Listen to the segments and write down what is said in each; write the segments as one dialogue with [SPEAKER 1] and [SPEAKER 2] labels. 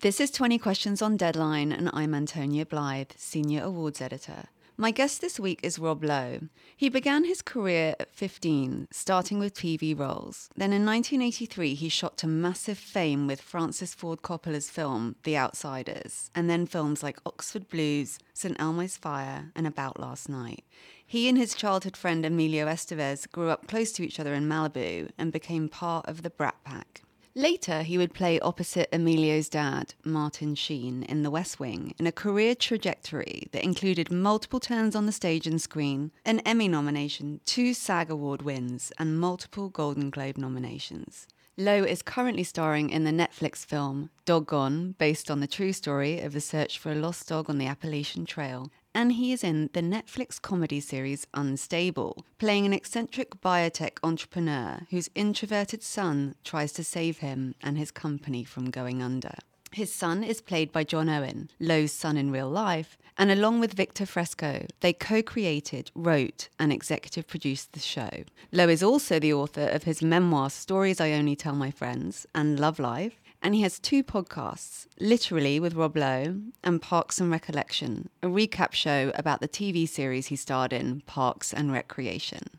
[SPEAKER 1] This is 20 Questions on Deadline, and I'm Antonia Blythe, Senior Awards Editor. My guest this week is Rob Lowe. He began his career at 15, starting with TV roles. Then in 1983, he shot to massive fame with Francis Ford Coppola's film The Outsiders, and then films like Oxford Blues, St. Elmo's Fire, and About Last Night. He and his childhood friend Emilio Estevez grew up close to each other in Malibu and became part of the Brat Pack. Later, he would play opposite Emilio's dad, Martin Sheen, in The West Wing, in a career trajectory that included multiple turns on the stage and screen, an Emmy nomination, two SAG Award wins, and multiple Golden Globe nominations. Lowe is currently starring in the Netflix film Dog Gone, based on the true story of the search for a lost dog on the Appalachian Trail, and he is in the Netflix comedy series Unstable, playing an eccentric biotech entrepreneur whose introverted son tries to save him and his company from going under. His son is played by John Owen, Lowe's son in real life, and along with Victor Fresco, they co created, wrote, and executive produced the show. Lowe is also the author of his memoir, Stories I Only Tell My Friends, and Love Life, and he has two podcasts Literally with Rob Lowe and Parks and Recollection, a recap show about the TV series he starred in, Parks and Recreation.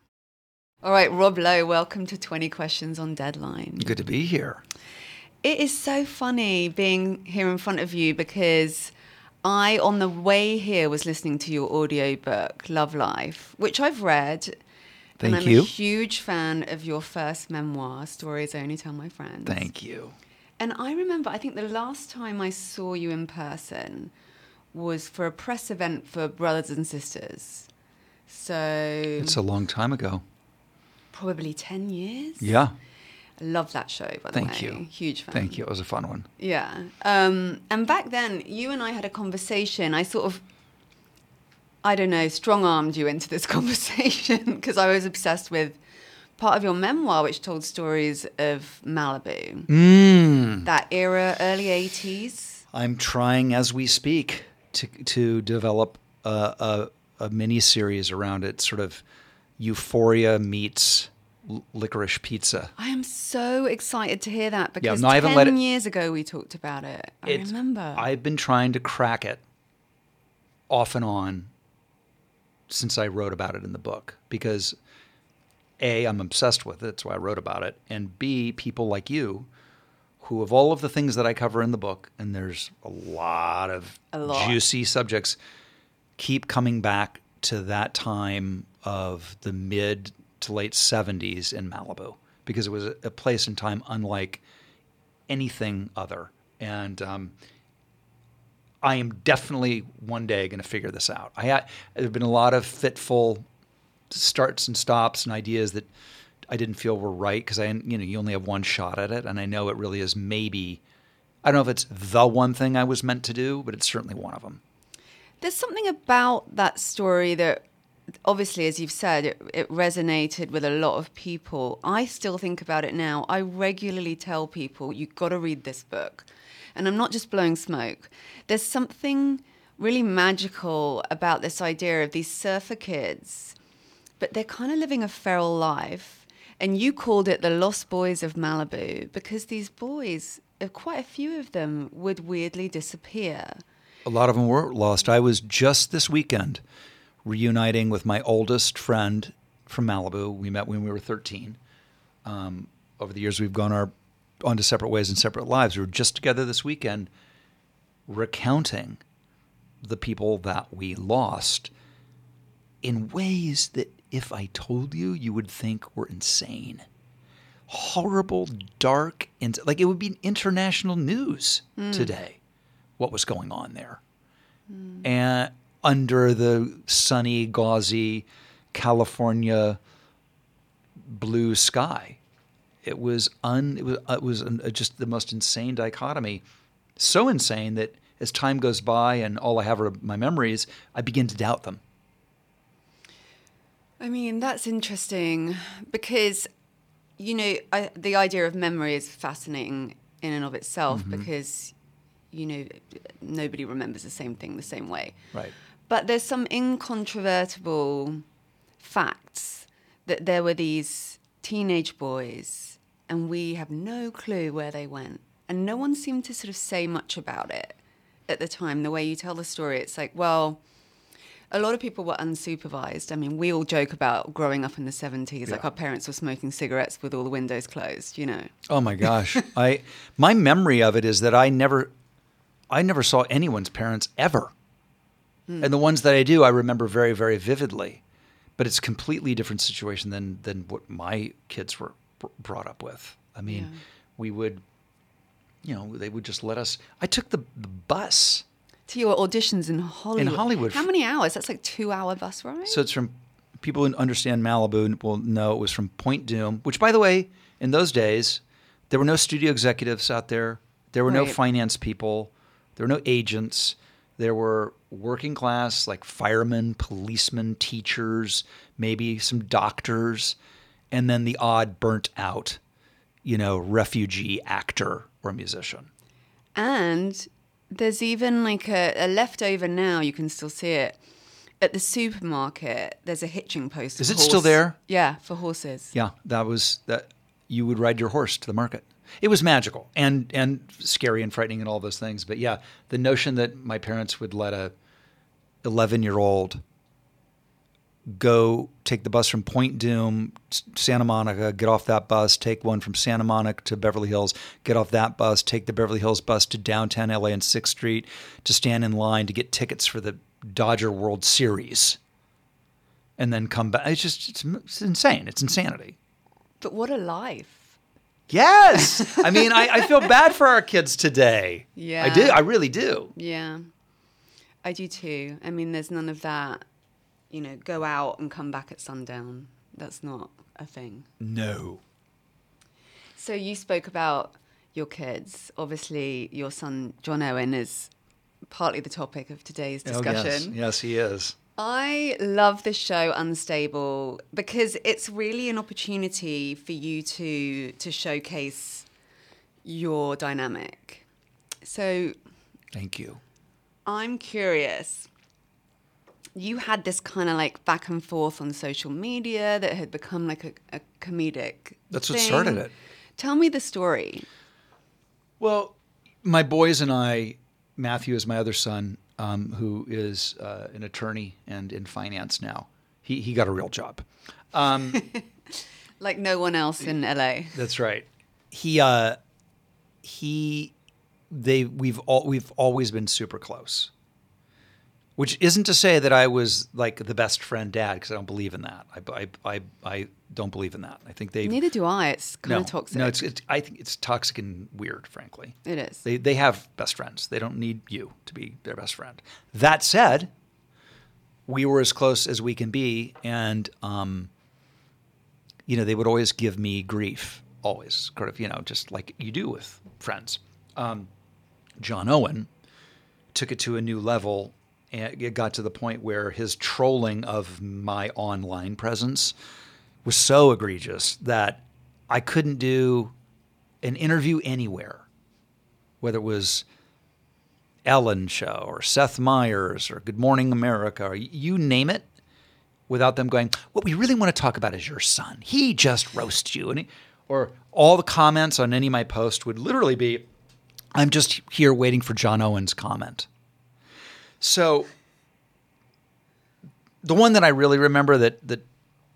[SPEAKER 1] All right, Rob Lowe, welcome to 20 Questions on Deadline.
[SPEAKER 2] Good to be here.
[SPEAKER 1] It is so funny being here in front of you because I, on the way here, was listening to your audiobook, Love Life, which I've read.
[SPEAKER 2] Thank
[SPEAKER 1] and I'm
[SPEAKER 2] you.
[SPEAKER 1] a huge fan of your first memoir, Stories I Only Tell My Friends.
[SPEAKER 2] Thank you.
[SPEAKER 1] And I remember, I think the last time I saw you in person was for a press event for Brothers and Sisters. So
[SPEAKER 2] It's a long time ago.
[SPEAKER 1] probably 10 years.
[SPEAKER 2] Yeah.
[SPEAKER 1] I love that show, by the
[SPEAKER 2] Thank
[SPEAKER 1] way.
[SPEAKER 2] you.
[SPEAKER 1] Huge fan.
[SPEAKER 2] Thank you. It was a fun one.
[SPEAKER 1] Yeah. Um, and back then, you and I had a conversation. I sort of, I don't know, strong armed you into this conversation because I was obsessed with part of your memoir, which told stories of Malibu,
[SPEAKER 2] Mm. Mm.
[SPEAKER 1] that era, early 80s.
[SPEAKER 2] I'm trying as we speak to to develop a, a, a mini series around it, sort of euphoria meets licorice pizza.
[SPEAKER 1] I am so excited to hear that because
[SPEAKER 2] no, I haven't
[SPEAKER 1] 10
[SPEAKER 2] let it-
[SPEAKER 1] years ago we talked about it. I
[SPEAKER 2] It's-
[SPEAKER 1] remember.
[SPEAKER 2] I've been trying to crack it off and on since I wrote about it in the book because A, I'm obsessed with it. That's why I wrote about it. And B, people like you who of all of the things that I cover in the book, and there's a lot of
[SPEAKER 1] A lot.
[SPEAKER 2] juicy subjects, keep coming back to that time of the mid to late 70s in Malibu because it was a, place and time unlike anything other. And um, I am definitely one day going to figure this out. I had, there have been a lot of fitful starts and stops and ideas that I didn't feel were right because I, you know, you only have one shot at it, and I know it really is maybe. I don't know if it's the one thing I was meant to do, but it's certainly one of them.
[SPEAKER 1] There's something about that story that, obviously, as you've said, it, it resonated with a lot of people. I still think about it now. I regularly tell people, you've got to read this book. And I'm not just blowing smoke. There's something really magical about this idea of these surfer kids, but they're kind of living a feral life. And you called it the Lost Boys of Malibu because these boys, uh, quite a few of them, would weirdly disappear.
[SPEAKER 2] A lot of them were lost. I was just this weekend reuniting with my oldest friend from Malibu. We met when we were 13. Um, over the years, we've gone our on to separate ways and separate lives. We were just together this weekend recounting the people that we lost in ways that if I told you, you would think were insane. Horrible, dark, and like it would be international news hmm. today what was going on there. And under the sunny, gauzy California blue sky. It was un. It was it was an, just the most insane dichotomy. So insane that as time goes by and all I have are my memories, I begin to doubt them.
[SPEAKER 1] I mean, that's interesting because, you know, I, the idea of memory is fascinating in and of itself mm-hmm. because, you know, nobody remembers the same thing the same way.
[SPEAKER 2] Right.
[SPEAKER 1] But there's some incontrovertible facts that there were these teenage boys and we have no clue where they went. And no one seemed to sort of say much about it at the time. The way you tell the story, it's like, well, a lot of people were unsupervised. I mean, we all joke about growing up in the 70s, like our parents were smoking cigarettes with all the windows closed, you know.
[SPEAKER 2] Oh my gosh. I my memory of it is that I never I never saw anyone's parents ever. Hmm. And the ones that I do I remember very very vividly. But it's a completely different situation than than what my kids were brought up with. I mean,
[SPEAKER 1] Yeah.
[SPEAKER 2] we would you know, they would just let us I took the, the bus.
[SPEAKER 1] To your auditions in Hollywood.
[SPEAKER 2] In Hollywood.
[SPEAKER 1] How many hours? That's like two hour bus ride?
[SPEAKER 2] So it's from people who understand Malibu will know it was from Point Dume, which by the way, in those days, there were no studio executives out there. There were no finance people. There were no agents. There were working class like firemen, policemen, teachers, maybe some doctors, and then the odd burnt out, you know, refugee actor or musician.
[SPEAKER 1] And there's even like a, a leftover now, you can still see it. At the supermarket, there's a hitching post.
[SPEAKER 2] Is it still there?
[SPEAKER 1] Yeah, for horses.
[SPEAKER 2] Yeah, that was that. You would ride your horse to the market. It was magical and and scary and frightening and all those things. But yeah, the notion that my parents would let a eleven year old go take the bus from Point Dume, Santa Monica, get off that bus, take one from Santa Monica to Beverly Hills, get off that bus, take the Beverly Hills bus to downtown LA and Sixth Street to stand in line to get tickets for the Dodger World Series, and then come back. It's just it's, it's insane. It's insanity.
[SPEAKER 1] But what a life.
[SPEAKER 2] Yes. I mean, I, I feel bad for our kids today.
[SPEAKER 1] Yeah.
[SPEAKER 2] I do. I really do.
[SPEAKER 1] Yeah. I do too. I mean, there's none of that, you know, go out and come back at sundown. That's not a thing.
[SPEAKER 2] No.
[SPEAKER 1] So you spoke about your kids. Obviously, your son, John Owen, is partly the topic of today's
[SPEAKER 2] Oh, yes.
[SPEAKER 1] discussion.
[SPEAKER 2] yes, he is.
[SPEAKER 1] I love this show Unstable because it's really an opportunity for you to to showcase your dynamic. So
[SPEAKER 2] Thank you.
[SPEAKER 1] I'm curious. You had this kind of like back and forth on social media that had become like a, a comedic.
[SPEAKER 2] That's what started it.
[SPEAKER 1] Tell me the story.
[SPEAKER 2] Well, my boys and I, Matthew is my other son, um, who is uh, an attorney and in finance now. He, he got a real job. Um,
[SPEAKER 1] Like no one else in LA.
[SPEAKER 2] That's right. He uh he they we've all we've always been super close. Which isn't to say that I was like the best friend dad because I don't believe in that. I, I, I, I don't believe in that. I think they
[SPEAKER 1] Neither do I. It's kind
[SPEAKER 2] no
[SPEAKER 1] of toxic.
[SPEAKER 2] no it's, it's I think it's toxic and weird. Frankly,
[SPEAKER 1] It is.
[SPEAKER 2] They they have best friends. They don't need you to be their best friend. That said, we were as close as we can be, and um, you know, they would always give me grief, always, kind of, you know, just like you do with friends. Um, John Owen took it to a new level, and it got to the point where his trolling of my online presence was so egregious that I couldn't do an interview anywhere, whether it was Ellen show or Seth Meyers or Good Morning America or you name it, without them going, what we really want to talk about is your son. He just roasts you. And he, or all the comments on any of my posts would literally be, I'm just here waiting for John Owen's comment. So the one that I really remember that that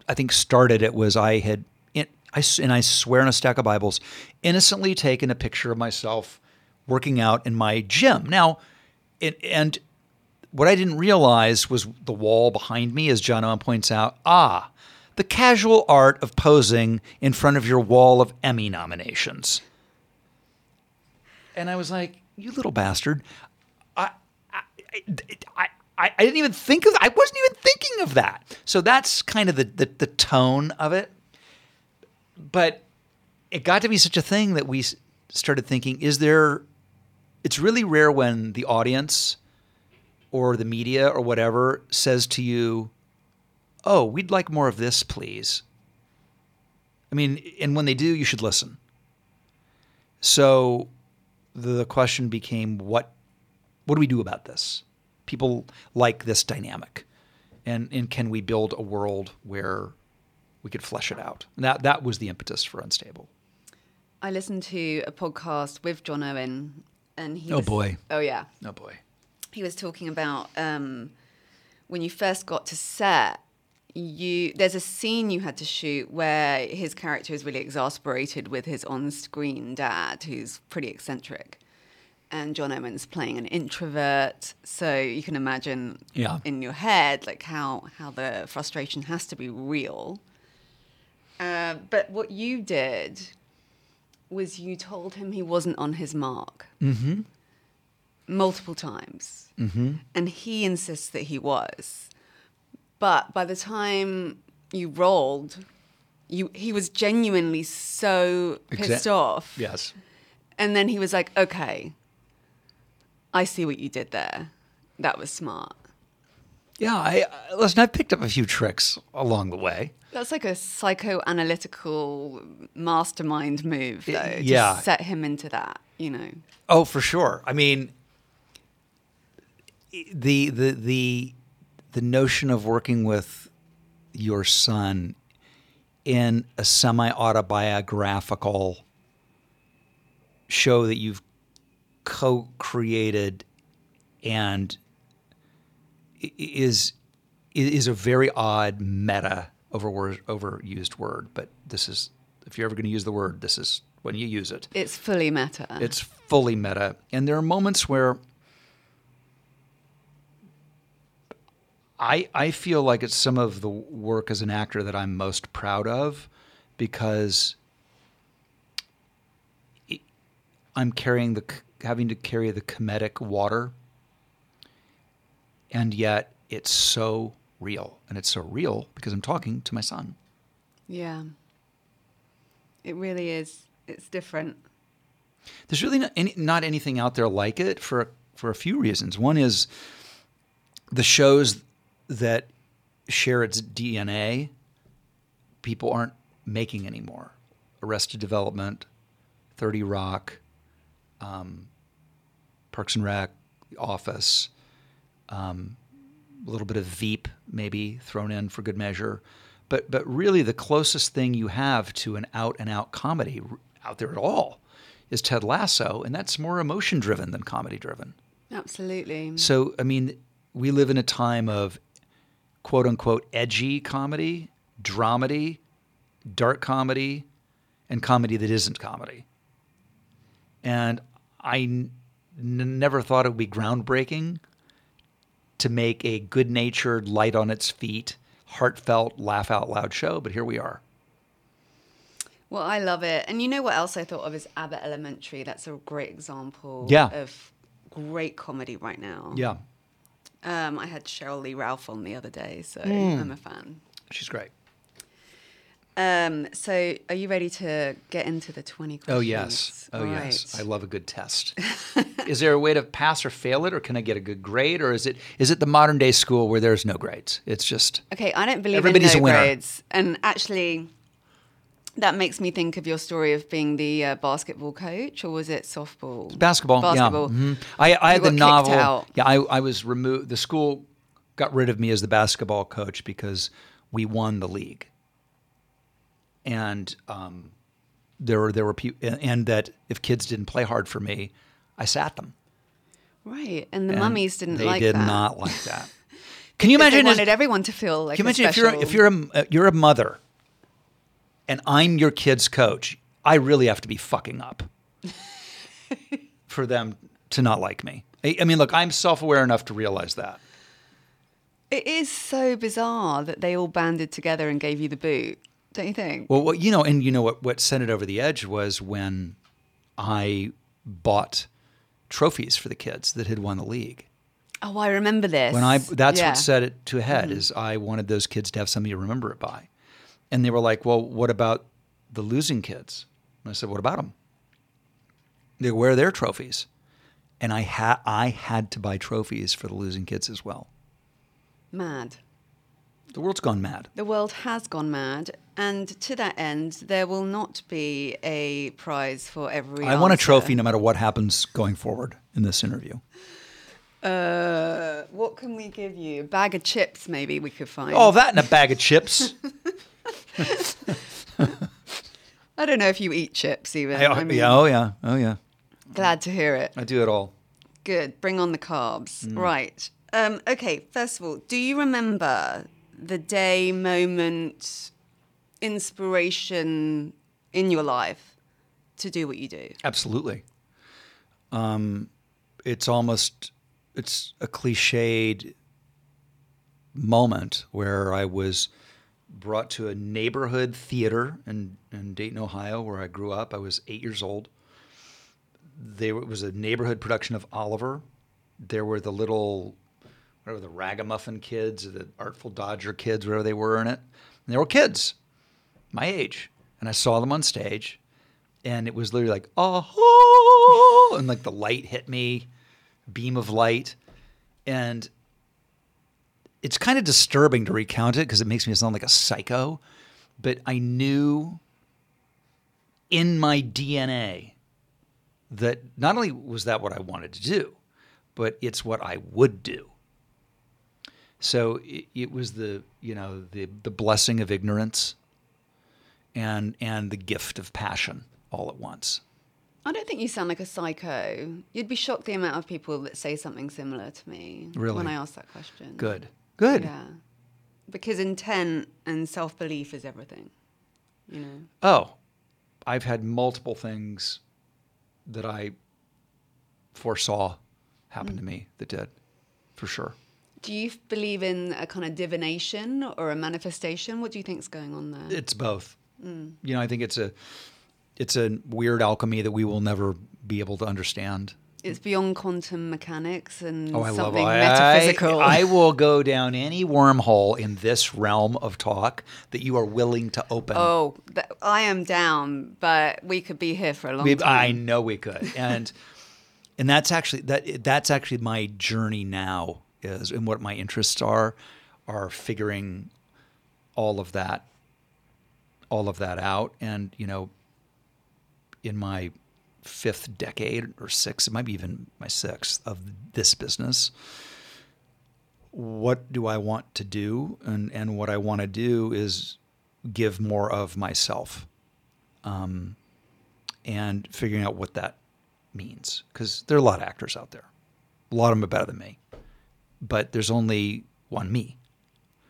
[SPEAKER 2] I think started it was I had it, I and I swear on a stack of Bibles, innocently taken a picture of myself working out in my gym. Now, it, and what I didn't realize was the wall behind me, as John Owen points out. Ah, the casual art of posing in front of your wall of Emmy nominations. And I was like, "You little bastard! I, I, I, didn't even think of. I wasn't even thinking of that. So that's kind of the, the the tone of it. But it got to be such a thing that we started thinking: Is there? It's really rare when the audience or the media or whatever says to you, "Oh, we'd like more of this, please." I mean, and when they do, you should listen. So the question became what what do we do about this? People like this dynamic. And and can we build a world where we could flesh it out? And that that was the impetus for Unstable.
[SPEAKER 1] I listened to a podcast with John Owen, and he.
[SPEAKER 2] Oh,
[SPEAKER 1] was-
[SPEAKER 2] boy.
[SPEAKER 1] Oh yeah,
[SPEAKER 2] Oh boy.
[SPEAKER 1] he was talking about um, when you first got to set. You there's a scene you had to shoot where his character is really exasperated with his on-screen dad, who's pretty eccentric, and John Owen's playing an introvert. So you can imagine
[SPEAKER 2] Yeah.
[SPEAKER 1] in your head like how how the frustration has to be real. Uh, but what you did was you told him he wasn't on his mark multiple times, and he insists that he was. But by the time you rolled, you he was genuinely so pissed
[SPEAKER 2] Exa-
[SPEAKER 1] off.
[SPEAKER 2] Yes.
[SPEAKER 1] And then he was like, "Okay, I see what you did there. That was smart."
[SPEAKER 2] Yeah, I I- listen, I picked up a few tricks along the way.
[SPEAKER 1] That's like a psychoanalytical mastermind move, though. to
[SPEAKER 2] yeah.
[SPEAKER 1] set him into that, you know.
[SPEAKER 2] Oh, for sure. I mean, the the the the notion of working with your son in a semi autobiographical show that you've co-created and is is a very odd meta over overused word, but this is if you're ever going to use the word, this is when you use it.
[SPEAKER 1] It's fully meta.
[SPEAKER 2] It's fully meta. And there are moments where I I feel like it's some of the work as an actor that I'm most proud of because it- I'm carrying the having to carry the comedic water and yet it's so real and it's so real because I'm talking to my son.
[SPEAKER 1] yeah. It really is. It's different.
[SPEAKER 2] There's really not, any, not anything out there like it for for a few reasons. One is the shows that share its DNA, people aren't making anymore. Arrested Development, Thirty Rock, um, Parks and Rec, Office, um, a little bit of Veep maybe thrown in for good measure. But but really the closest thing you have to an out and out comedy out there at all is Ted Lasso, and that's more emotion driven than comedy driven.
[SPEAKER 1] Absolutely.
[SPEAKER 2] So I mean, we live in a time of quote unquote edgy comedy, dramedy, dark comedy, and comedy that isn't comedy. And I n- never thought it would be groundbreaking to make a good natured, light on its feet, heartfelt, laugh out loud show, but here we are.
[SPEAKER 1] Well, I love it. And you know what else I thought of is Abbott Elementary. That's a great example
[SPEAKER 2] Yeah.
[SPEAKER 1] of great comedy right now.
[SPEAKER 2] Yeah,
[SPEAKER 1] Um, I had Sheryl Lee Ralph on the other day, so
[SPEAKER 2] Hmm.
[SPEAKER 1] I'm a fan.
[SPEAKER 2] she's great.
[SPEAKER 1] Um, so are you ready to get into the 20 questions?
[SPEAKER 2] Oh yes. Oh
[SPEAKER 1] All
[SPEAKER 2] yes.
[SPEAKER 1] right.
[SPEAKER 2] I love a good test. is there a way to pass or fail it or can I get a good grade or is it is it the modern day school where there's no grades? It's just
[SPEAKER 1] Okay, I don't believe
[SPEAKER 2] Everybody's
[SPEAKER 1] in
[SPEAKER 2] a winner.
[SPEAKER 1] grades. And actually, that makes me think of your story of being the uh, basketball coach, or was it softball?
[SPEAKER 2] basketball.
[SPEAKER 1] Basketball.
[SPEAKER 2] Yeah. mhm. I, I had the novel.
[SPEAKER 1] out.
[SPEAKER 2] Yeah, I, I was removed. The school got rid of me as the basketball coach because we won the league. And um, there were there were people, and that if kids didn't play hard for me, I sat them.
[SPEAKER 1] Right, and the
[SPEAKER 2] And
[SPEAKER 1] mummies didn't
[SPEAKER 2] they
[SPEAKER 1] like
[SPEAKER 2] did
[SPEAKER 1] that.
[SPEAKER 2] not like that. Can you
[SPEAKER 1] They
[SPEAKER 2] imagine? as-
[SPEAKER 1] wanted everyone to feel like
[SPEAKER 2] Can you imagine if you're if you're a you're a mother, and I'm your kid's coach, I really have to be fucking up for them to not like me. I, I mean, look, I'm self aware enough to realize that.
[SPEAKER 1] It is so bizarre that they all banded together and gave you the boot, don't you think?
[SPEAKER 2] Well, what, you know, and you know what, what sent it over the edge was when I bought trophies for the kids that had won the league.
[SPEAKER 1] oh, I remember this.
[SPEAKER 2] When I that's
[SPEAKER 1] Yeah.
[SPEAKER 2] what set it to a head mm-hmm. is I wanted those kids to have something to remember it by, and they were like, "Well, what about the losing kids?" And I said, "What about them? They wear their trophies," and I had I had to buy trophies for the losing kids as well.
[SPEAKER 1] Mad.
[SPEAKER 2] The world's gone mad.
[SPEAKER 1] The world has gone mad, and to that end, there will not be a prize for every.
[SPEAKER 2] I want a trophy no matter what happens going forward in this interview.
[SPEAKER 1] Uh, what can we give you? A bag of chips, maybe we could find.
[SPEAKER 2] Oh, that and a bag of chips.
[SPEAKER 1] I don't know if you eat chips even.
[SPEAKER 2] I-
[SPEAKER 1] I mean,
[SPEAKER 2] yeah, oh yeah, oh yeah.
[SPEAKER 1] glad to hear it.
[SPEAKER 2] I do it all.
[SPEAKER 1] Good. Bring on the carbs.
[SPEAKER 2] Mm.
[SPEAKER 1] Right. Um, okay. First of all, do you remember the day, moment, inspiration in your life to do what you do?
[SPEAKER 2] Absolutely. Um, it's almost it's a cliched moment where I was brought to a neighborhood theater in, in Dayton, Ohio, where I grew up. I was eight years old. There was a neighborhood production of Oliver. There were the little, whatever the ragamuffin kids, or the Artful Dodger kids, whatever they were in it. And they were kids, my age, and I saw them on stage, and it was literally like oh, and like the light hit me, beam of light, and it's kind of disturbing to recount it because it makes me sound like a psycho, but I knew in my DNA that not only was that what I wanted to do, but it's what I would do. So it, it was the you know the the blessing of ignorance, and and the gift of passion all at once.
[SPEAKER 1] I don't think you sound like a psycho. You'd be shocked the amount of people that say something similar to me
[SPEAKER 2] Really?
[SPEAKER 1] when I ask that question.
[SPEAKER 2] Good, good.
[SPEAKER 1] Yeah. Because intent and self belief is everything. You know?
[SPEAKER 2] Oh, I've had multiple things that I foresaw happen mm. to me that did, for sure.
[SPEAKER 1] Do you believe in a kind of divination or a manifestation? What do you think's going on there?
[SPEAKER 2] It's both. Mm. You know, I think it's a it's a weird alchemy that we will never be able to understand.
[SPEAKER 1] It's beyond quantum mechanics and
[SPEAKER 2] Oh,
[SPEAKER 1] something metaphysical.
[SPEAKER 2] I, I will go down any wormhole in this realm of talk that you are willing to open.
[SPEAKER 1] oh, I am down, but we could be here for a long
[SPEAKER 2] We-
[SPEAKER 1] time.
[SPEAKER 2] I know we could, and and that's actually that that's actually my journey now is, and what my interests are, are figuring all of that, all of that out, and you know, in my fifth decade or sixth, it might be even my sixth of this business. What do I want to do, and and what I want to do is give more of myself um, and figuring out what that means. Because there are a lot of actors out there. A lot of them are better than me. But there's only one me.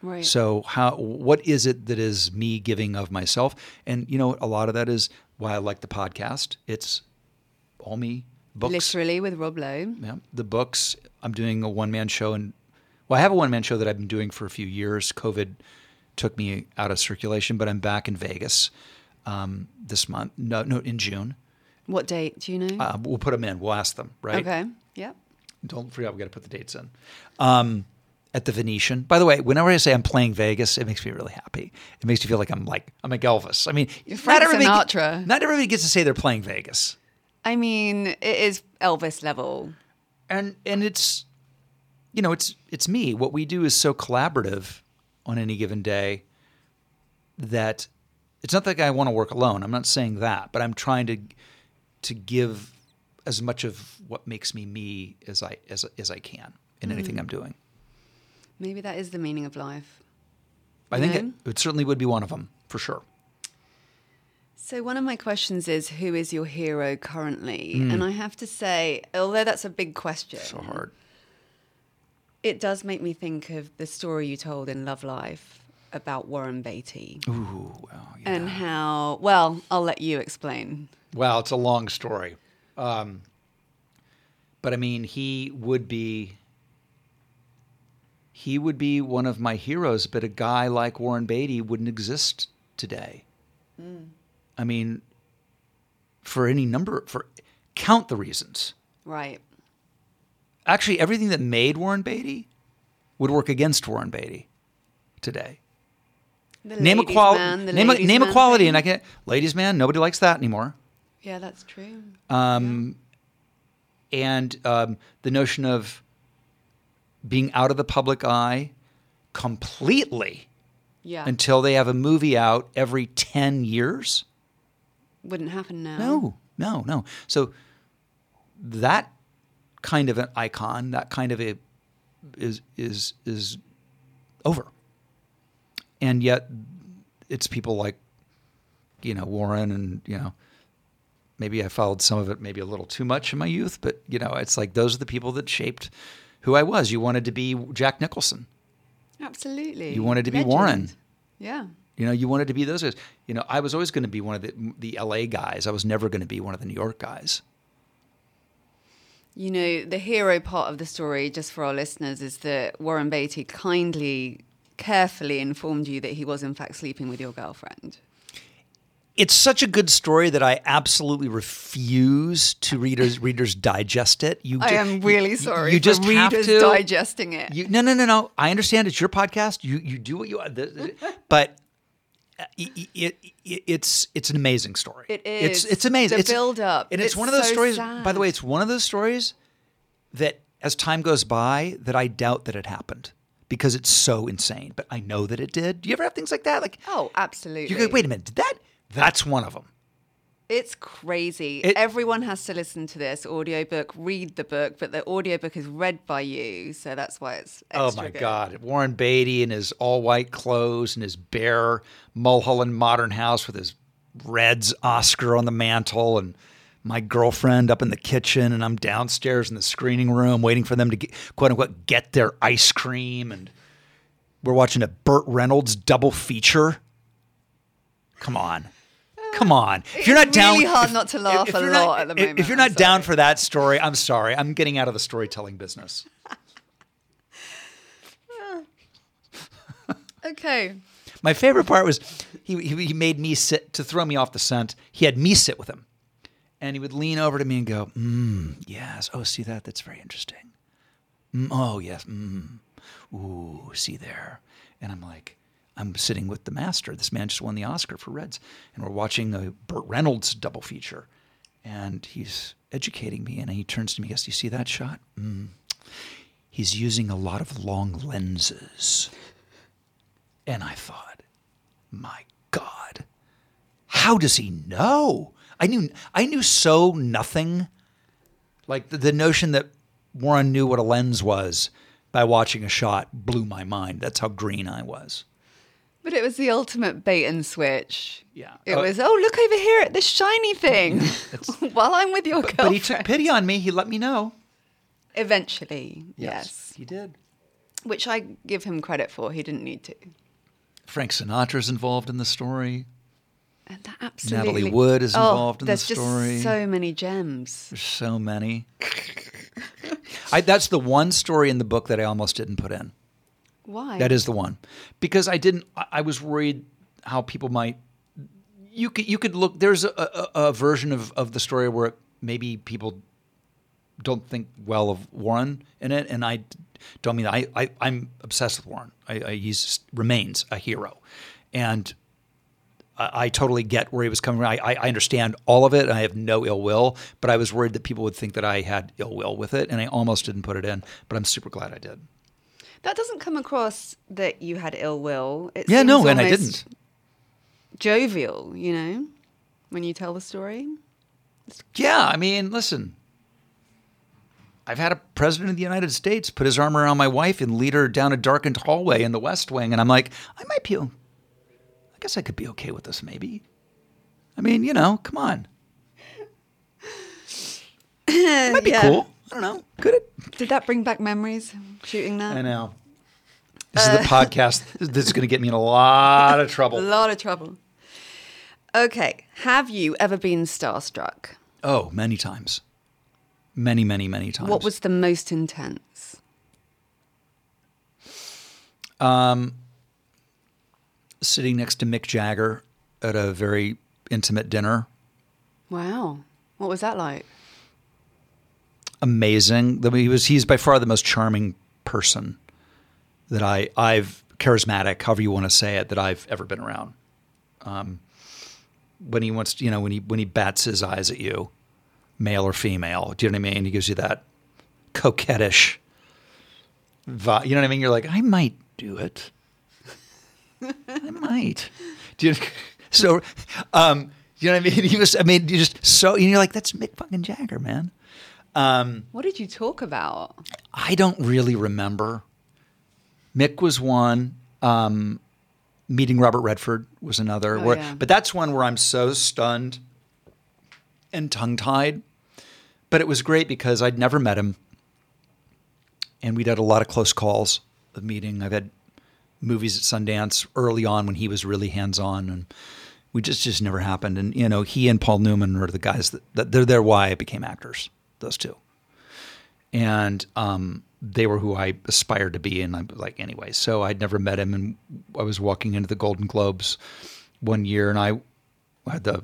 [SPEAKER 1] right.
[SPEAKER 2] So how what is it that is me giving of myself? And you know, a lot of that is why I like the podcast. It's all me. Books.
[SPEAKER 1] Literally with Rob Lowe.
[SPEAKER 2] Yeah. The books. I'm doing a one man show and well, I have a one man show that I've been doing for a few years. COVID took me out of circulation, but I'm back in Vegas um, this month. No, no, in June.
[SPEAKER 1] What date? Do you know?
[SPEAKER 2] Uh, we'll put them in. We'll ask them, right?
[SPEAKER 1] Okay. Yep.
[SPEAKER 2] Don't forget, we got to put the dates in. Um, at the Venetian. By the way, whenever I say I'm playing Vegas, it makes me really happy. It makes me feel like I'm like I'm like Elvis. I mean,
[SPEAKER 1] You're
[SPEAKER 2] everybody,
[SPEAKER 1] Sinatra.
[SPEAKER 2] not everybody gets to say they're playing Vegas,
[SPEAKER 1] I mean, it is Elvis level.
[SPEAKER 2] and and it's you know it's it's me. What we do is so collaborative on any given day that it's not like I want to work alone. I'm not saying that, but I'm trying to to give as much of what makes me me as I as as I can in anything I'm doing.
[SPEAKER 1] Maybe that is the meaning of life.
[SPEAKER 2] I think it, it certainly would be one of them for sure.
[SPEAKER 1] So one of my questions is, who is your hero currently?
[SPEAKER 2] Hmm.
[SPEAKER 1] And I have to say, although that's a big question,
[SPEAKER 2] So hard.
[SPEAKER 1] it does make me think of the story you told in Love Life about Warren Beatty
[SPEAKER 2] Ooh, well, yeah.
[SPEAKER 1] and how, well, I'll let you explain.
[SPEAKER 2] Well, it's a long story. Um, but I mean, he would be he would be one of my heroes, but a guy like Warren Beatty wouldn't exist today. I mean, for any number for count the reasons.
[SPEAKER 1] Right.
[SPEAKER 2] Actually, everything that made Warren Beatty would work against Warren Beatty today.
[SPEAKER 1] The
[SPEAKER 2] name equality. name a, name equality, and I can ladies man. Nobody likes that anymore.
[SPEAKER 1] Yeah, that's true.
[SPEAKER 2] um, and um, the notion of being out of the public eye completely
[SPEAKER 1] Yeah.
[SPEAKER 2] until they have a movie out every 10 years
[SPEAKER 1] Wouldn't happen now.
[SPEAKER 2] no no no so that kind of an icon that kind of a is is is over and yet it's people like you know warren and you know maybe i followed some of it maybe a little too much in my youth but you know it's like those are the people that shaped who i was you wanted to be jack nicholson
[SPEAKER 1] Absolutely.
[SPEAKER 2] You wanted to be
[SPEAKER 1] Legend.
[SPEAKER 2] Warren.
[SPEAKER 1] Yeah.
[SPEAKER 2] you know you wanted to be those guys you know i was always going to be one of the the la guys i was never going to be one of the new york guys
[SPEAKER 1] You know, the hero part of the story, just for our listeners, is that Warren Beatty kindly, carefully informed you that he was, in fact, sleeping with your girlfriend.
[SPEAKER 2] It's such a good story that I absolutely refuse to readers readers digest it. You,
[SPEAKER 1] I
[SPEAKER 2] ju-
[SPEAKER 1] am really
[SPEAKER 2] you-
[SPEAKER 1] sorry
[SPEAKER 2] You
[SPEAKER 1] for
[SPEAKER 2] just have
[SPEAKER 1] readers
[SPEAKER 2] to
[SPEAKER 1] digesting it.
[SPEAKER 2] You, no, no, no, no. I understand it's your podcast. You you do what you but. uh, It, it, it, it's it's an amazing story.
[SPEAKER 1] It
[SPEAKER 2] It's it's amazing.
[SPEAKER 1] The
[SPEAKER 2] it's,
[SPEAKER 1] build-up.
[SPEAKER 2] and it's,
[SPEAKER 1] It's
[SPEAKER 2] one of those
[SPEAKER 1] so
[SPEAKER 2] stories. By the way, it's one of those stories that, as time goes by, that I doubt that it happened because it's so insane. But I know that it did. Do you ever have things like that? Like
[SPEAKER 1] oh, absolutely.
[SPEAKER 2] you go, wait a minute, did that? That's one of them.
[SPEAKER 1] It's crazy.
[SPEAKER 2] It-
[SPEAKER 1] Everyone has to listen to this audiobook, read the book, but the audiobook is read by you, so that's why it's extra
[SPEAKER 2] Oh my
[SPEAKER 1] good.
[SPEAKER 2] God. Warren Beatty in his all white clothes and his bare Mulholland modern house with his Reds Oscar on the mantle and my girlfriend up in the kitchen and I'm downstairs in the screening room waiting for them to get, quote unquote get their ice cream and we're watching a Burt Reynolds double feature. Come on. Come on. If you're not
[SPEAKER 1] It's
[SPEAKER 2] down
[SPEAKER 1] really hard
[SPEAKER 2] if-
[SPEAKER 1] not to laugh a
[SPEAKER 2] you're
[SPEAKER 1] lot
[SPEAKER 2] not-
[SPEAKER 1] at the moment,
[SPEAKER 2] If you're
[SPEAKER 1] I'm
[SPEAKER 2] not down
[SPEAKER 1] sorry.
[SPEAKER 2] for that story, I'm sorry. I'm getting out of the storytelling business.
[SPEAKER 1] Okay.
[SPEAKER 2] My favorite part was he, he, he made me sit to throw me off the scent. He had me sit with him. And he would lean over to me and go, mm, yes. Oh, see that? That's very interesting. Mm, oh, yes. Mm. Ooh, see there. And I'm like, I'm sitting with the master. This man just won the Oscar for Reds. And we're watching a Burt Reynolds double feature. And he's educating me. And he turns to me and goes, Do you see that shot? Mm. He's using a lot of long lenses. And I thought, my God, how does he know? I knew I knew so nothing. Like the, the notion that Warren knew what a lens was by watching a shot blew my mind. That's how green I was.
[SPEAKER 1] But it was the ultimate bait and switch.
[SPEAKER 2] Yeah.
[SPEAKER 1] It
[SPEAKER 2] Uh,
[SPEAKER 1] was, oh, look over here at this shiny thing while I'm with your
[SPEAKER 2] But
[SPEAKER 1] girlfriend.
[SPEAKER 2] he took pity on me. He let me know.
[SPEAKER 1] Eventually, yes.
[SPEAKER 2] he did.
[SPEAKER 1] Which I give him credit for. He didn't need to.
[SPEAKER 2] Frank Sinatra's involved in the story.
[SPEAKER 1] And that absolutely.
[SPEAKER 2] Wood is
[SPEAKER 1] Oh,
[SPEAKER 2] involved in the
[SPEAKER 1] there's
[SPEAKER 2] story.
[SPEAKER 1] just so many gems.
[SPEAKER 2] There's so many. I, that's the one story in the book that I almost didn't put in.
[SPEAKER 1] Why?
[SPEAKER 2] That is the one, because I didn't. I- was worried how people might. You could you could look. There's a, a, a version of, of the story where maybe people don't think well of Warren in it, and I don't mean that. I, I I'm obsessed with Warren. I, I he's remains a hero, and I, totally get where he was coming from. I, I I understand all of it. And I have no ill will, but I was worried that people would think that I had ill will with it, and I almost didn't put it in. But I'm super glad I did.
[SPEAKER 1] That doesn't come across that you had ill will. It
[SPEAKER 2] Yeah, no, and I didn't.
[SPEAKER 1] Jovial, you know, when you tell the story.
[SPEAKER 2] Yeah, I mean, listen. I've had a president of the United States put his arm around my wife and lead her down a darkened hallway in the West Wing, and I'm like, I might be. I guess I could be okay with this, maybe. I mean, you know, come on. It might be
[SPEAKER 1] Yeah.
[SPEAKER 2] cool. I don't know. Could it?
[SPEAKER 1] Did that bring back memories? Shooting that?
[SPEAKER 2] I know. This is the podcast. This is going to get me in a lot of trouble.
[SPEAKER 1] A lot of trouble. Okay. Have you ever been starstruck?
[SPEAKER 2] Oh, many times. Many, many, many times.
[SPEAKER 1] What was the most intense?
[SPEAKER 2] Um, sitting next to Mick Jagger at a very intimate dinner?
[SPEAKER 1] Wow. What was that like?
[SPEAKER 2] Amazing. He was he's by far the most charming person that I I've charismatic, however you want to say it, that I've ever been around. Um, when he wants, you know, when he when he bats his eyes at you, male or female, do you know what I mean? He gives you that coquettish vibe. You know what I mean? You're like, I might do it. I might. Do you, so, um, you know what I mean? He was. I mean, you just so. And you're like, that's Mick fucking Jagger, man.
[SPEAKER 1] What did you talk about?
[SPEAKER 2] I don't really remember. Mick was one. Um, meeting Robert Redford was another.
[SPEAKER 1] Oh,
[SPEAKER 2] where,
[SPEAKER 1] yeah.
[SPEAKER 2] But that's one where I'm so stunned and tongue tied. But it was great because I'd never met him. And we'd had a lot of close calls of meeting. I've had movies at Sundance early on when he was really hands on. And we just, just never happened. And, you know, he and Paul Newman are the guys that, that they're, they're why I became actors, those two and um, they were who I aspired to be. And I'm like, anyway, so I'd never met him, and I was walking into the Golden Globes one year, and I had the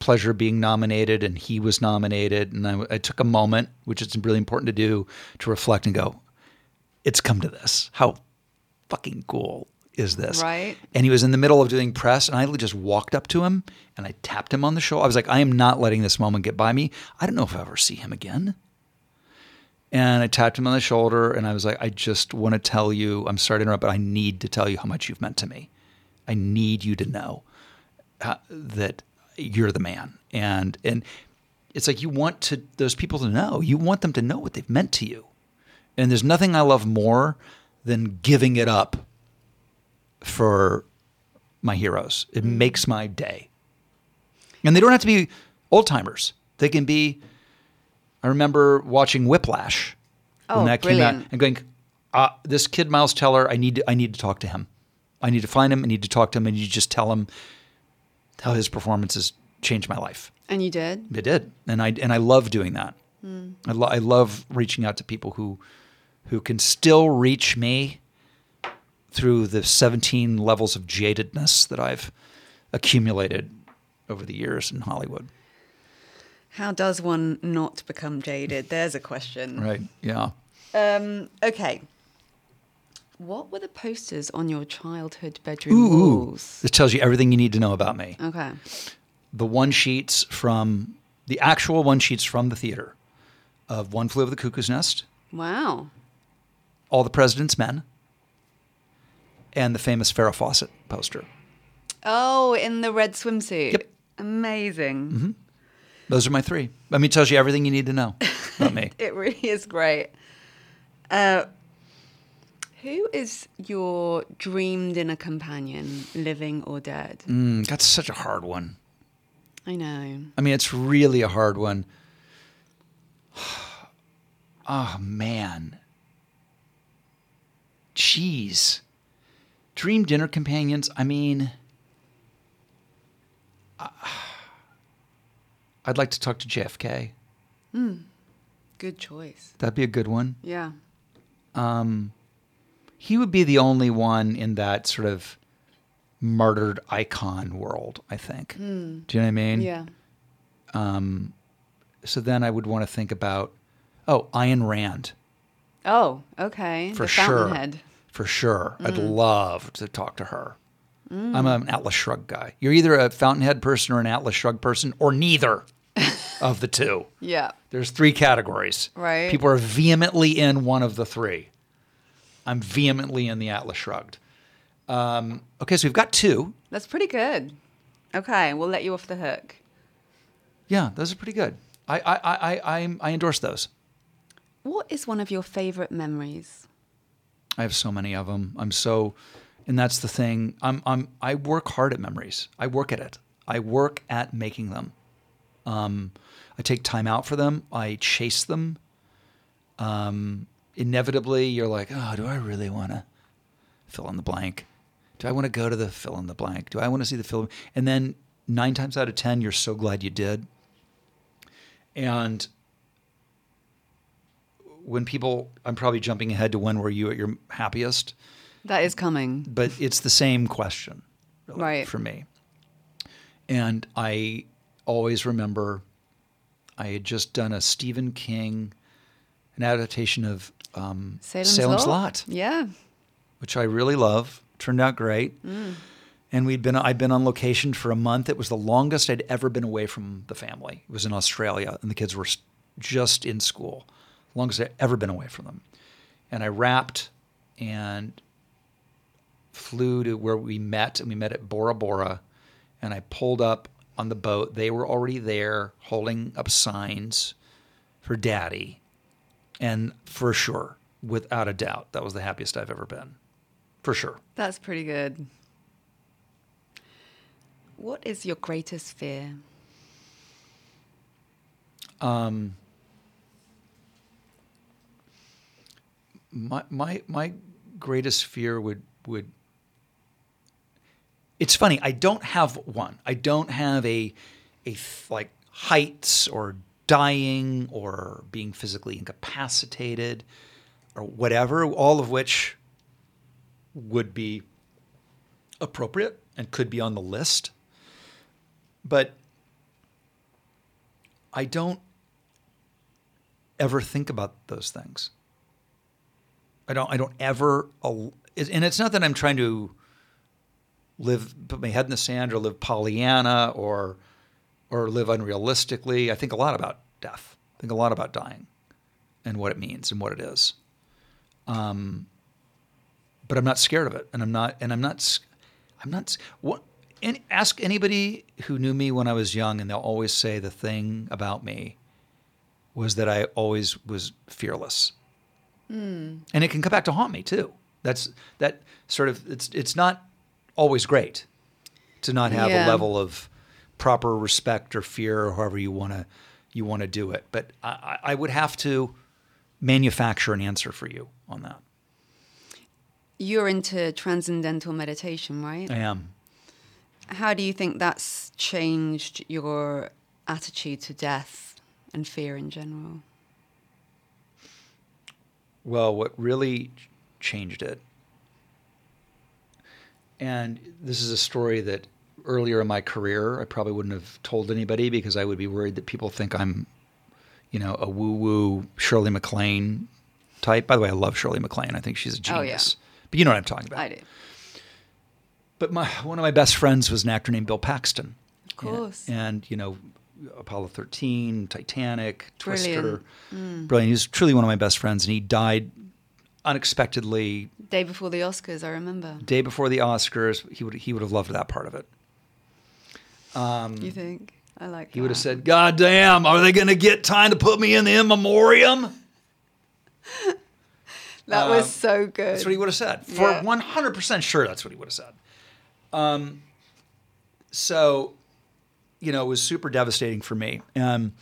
[SPEAKER 2] pleasure of being nominated, and he was nominated, and I, I took a moment, which is really important to do, to reflect and go, it's come to this. How fucking cool is this?
[SPEAKER 1] Right.
[SPEAKER 2] And he was in the middle of doing press, and I just walked up to him and I tapped him on the shoulder. I was like, I am not letting this moment get by me. I don't know if I'll ever see him again. And I tapped him on the shoulder and I was like, I just want to tell you, I'm sorry to interrupt, but I need to tell you how much you've meant to me. I need you to know uh, that you're the man. And and it's like you want to those people to know. You want them to know what they've meant to you. And there's nothing I love more than giving it up for my heroes. It makes my day. And they don't have to be old timers. They can be. I remember watching Whiplash
[SPEAKER 1] Oh,
[SPEAKER 2] when that came out and going, uh, "This kid Miles Teller, I need to, I need to talk to him. I need to find him. I need to talk to him, and you just tell him how his performances changed my life.
[SPEAKER 1] And you did?
[SPEAKER 2] It did, and I and I love doing that.
[SPEAKER 1] Hmm.
[SPEAKER 2] I, lo- I love reaching out to people who who can still reach me through the 17 levels of jadedness that I've accumulated over the years in Hollywood.
[SPEAKER 1] How does one not become jaded? There's a question.
[SPEAKER 2] Right? Yeah.
[SPEAKER 1] Um, okay. What were the posters on your childhood bedroom walls?
[SPEAKER 2] This tells you everything you need to know about me.
[SPEAKER 1] Okay.
[SPEAKER 2] The one sheets from the actual one sheets from the theater of One Flew Over the Cuckoo's Nest,
[SPEAKER 1] Wow.
[SPEAKER 2] All the President's Men, and the famous Farrah Fawcett poster.
[SPEAKER 1] Oh, in the red swimsuit.
[SPEAKER 2] Yep.
[SPEAKER 1] Amazing.
[SPEAKER 2] Those are my three. I mean, it tells you everything you need to know about me.
[SPEAKER 1] It really is great. Uh, who is your dream dinner companion, living or dead?
[SPEAKER 2] Mm, that's such a hard one.
[SPEAKER 1] I know.
[SPEAKER 2] I mean, it's really a hard one. Oh, man. Jeez. Dream dinner companions. I mean, I'd like to talk to JFK.
[SPEAKER 1] Good choice.
[SPEAKER 2] That'd be a good one.
[SPEAKER 1] Yeah.
[SPEAKER 2] Um, He would be the only one in that sort of martyred icon world, I think. Do you know what I mean?
[SPEAKER 1] Yeah.
[SPEAKER 2] Um, So then I would want to think about, oh, Ayn Rand.
[SPEAKER 1] Oh, okay.
[SPEAKER 2] for
[SPEAKER 1] the
[SPEAKER 2] sure.
[SPEAKER 1] Fountainhead.
[SPEAKER 2] For sure. I'd love to talk to her. I'm an Atlas Shrugged guy. You're either a Fountainhead person or an Atlas Shrugged person, or neither of the two.
[SPEAKER 1] Yeah.
[SPEAKER 2] There's three categories.
[SPEAKER 1] Right.
[SPEAKER 2] People are vehemently in one of the three. I'm vehemently in the Atlas Shrugged. Um, okay, so we've got two.
[SPEAKER 1] That's pretty good. Okay, we'll let you off the hook.
[SPEAKER 2] Yeah, those are pretty good. I I I I, I, I endorse those.
[SPEAKER 1] What is one of your favorite memories?
[SPEAKER 2] I have so many of them. I'm so, and that's the thing. I'm I'm I work hard at memories. I work at it. I work at making them. Um, I take time out for them. I chase them. Um, inevitably, you're like, oh, do I really want to fill in the blank? Do I want to go to the fill in the blank? Do I want to see the film? And then nine times out of 10, you're so glad you did. And when people, I'm probably jumping ahead to when were you at your happiest,
[SPEAKER 1] That is coming.
[SPEAKER 2] but it's the same question really,
[SPEAKER 1] Right.
[SPEAKER 2] for me. And I always remember I had just done a Stephen King, an adaptation of um,
[SPEAKER 1] Salem's,
[SPEAKER 2] Lot
[SPEAKER 1] Yeah.
[SPEAKER 2] which I really love. Turned out great. And we'd been I'd been on location for a month. It was the longest I'd ever been away from the family. It was in Australia, and the kids were just in school. Longest I'd ever been away from them. And I wrapped and flew to where we met, and we met at Bora Bora. And I pulled up on the boat. They were already there, holding up signs for Daddy. And for sure, without a doubt, that was the happiest I've ever been. For sure.
[SPEAKER 1] That's pretty good. What is your greatest fear?
[SPEAKER 2] Um, My my my greatest fear would would It's funny, I don't have one. I don't have a a like heights or dying or being physically incapacitated or whatever, all of which would be appropriate and could be on the list. But I don't ever think about those things. I don't. I don't ever. And it's not that I'm trying to live, put my head in the sand, or live Pollyanna, or or live unrealistically. I think a lot about death. I think a lot about dying, and what it means and what it is. Um, but I'm not scared of it, and I'm not. And I'm not. I'm not. What? And ask anybody who knew me when I was young, and they'll always say the thing about me was that I always was fearless Mm. and it can come back to haunt me too. That's that sort of it's it's not always great to not have
[SPEAKER 1] Yeah.
[SPEAKER 2] a level of proper respect or fear or however you want to you want to do it. But I I would have to manufacture an answer for you on that.
[SPEAKER 1] You're into transcendental meditation, right?
[SPEAKER 2] I am.
[SPEAKER 1] How do you think that's changed your attitude to death and fear in general?
[SPEAKER 2] Well, what really changed it, and this is a story that earlier in my career I probably wouldn't have told anybody because I would be worried that people think I'm, you know, a woo woo Shirley MacLaine type. By the way, I love Shirley MacLaine. I think she's a genius.
[SPEAKER 1] Oh, yeah.
[SPEAKER 2] But you know what I'm talking about.
[SPEAKER 1] I do.
[SPEAKER 2] But my one of my best friends was an actor named Bill Paxton.
[SPEAKER 1] Of course.
[SPEAKER 2] And, and, you know, Apollo 13, Titanic, Twister.
[SPEAKER 1] Brilliant. Mm.
[SPEAKER 2] Brilliant. He was truly one of my best friends, and he died unexpectedly
[SPEAKER 1] Day before the Oscars, I remember.
[SPEAKER 2] day before the Oscars. He would he would have loved that part of it.
[SPEAKER 1] you think? I like
[SPEAKER 2] Um, He would have said, "God damn, are they going to get time to put me in the in memoriam?"
[SPEAKER 1] That was so good.
[SPEAKER 2] um, That's what he would have said. For one hundred percent sure, that's what he would have said. Um, so, you know, it was super devastating for me. Um,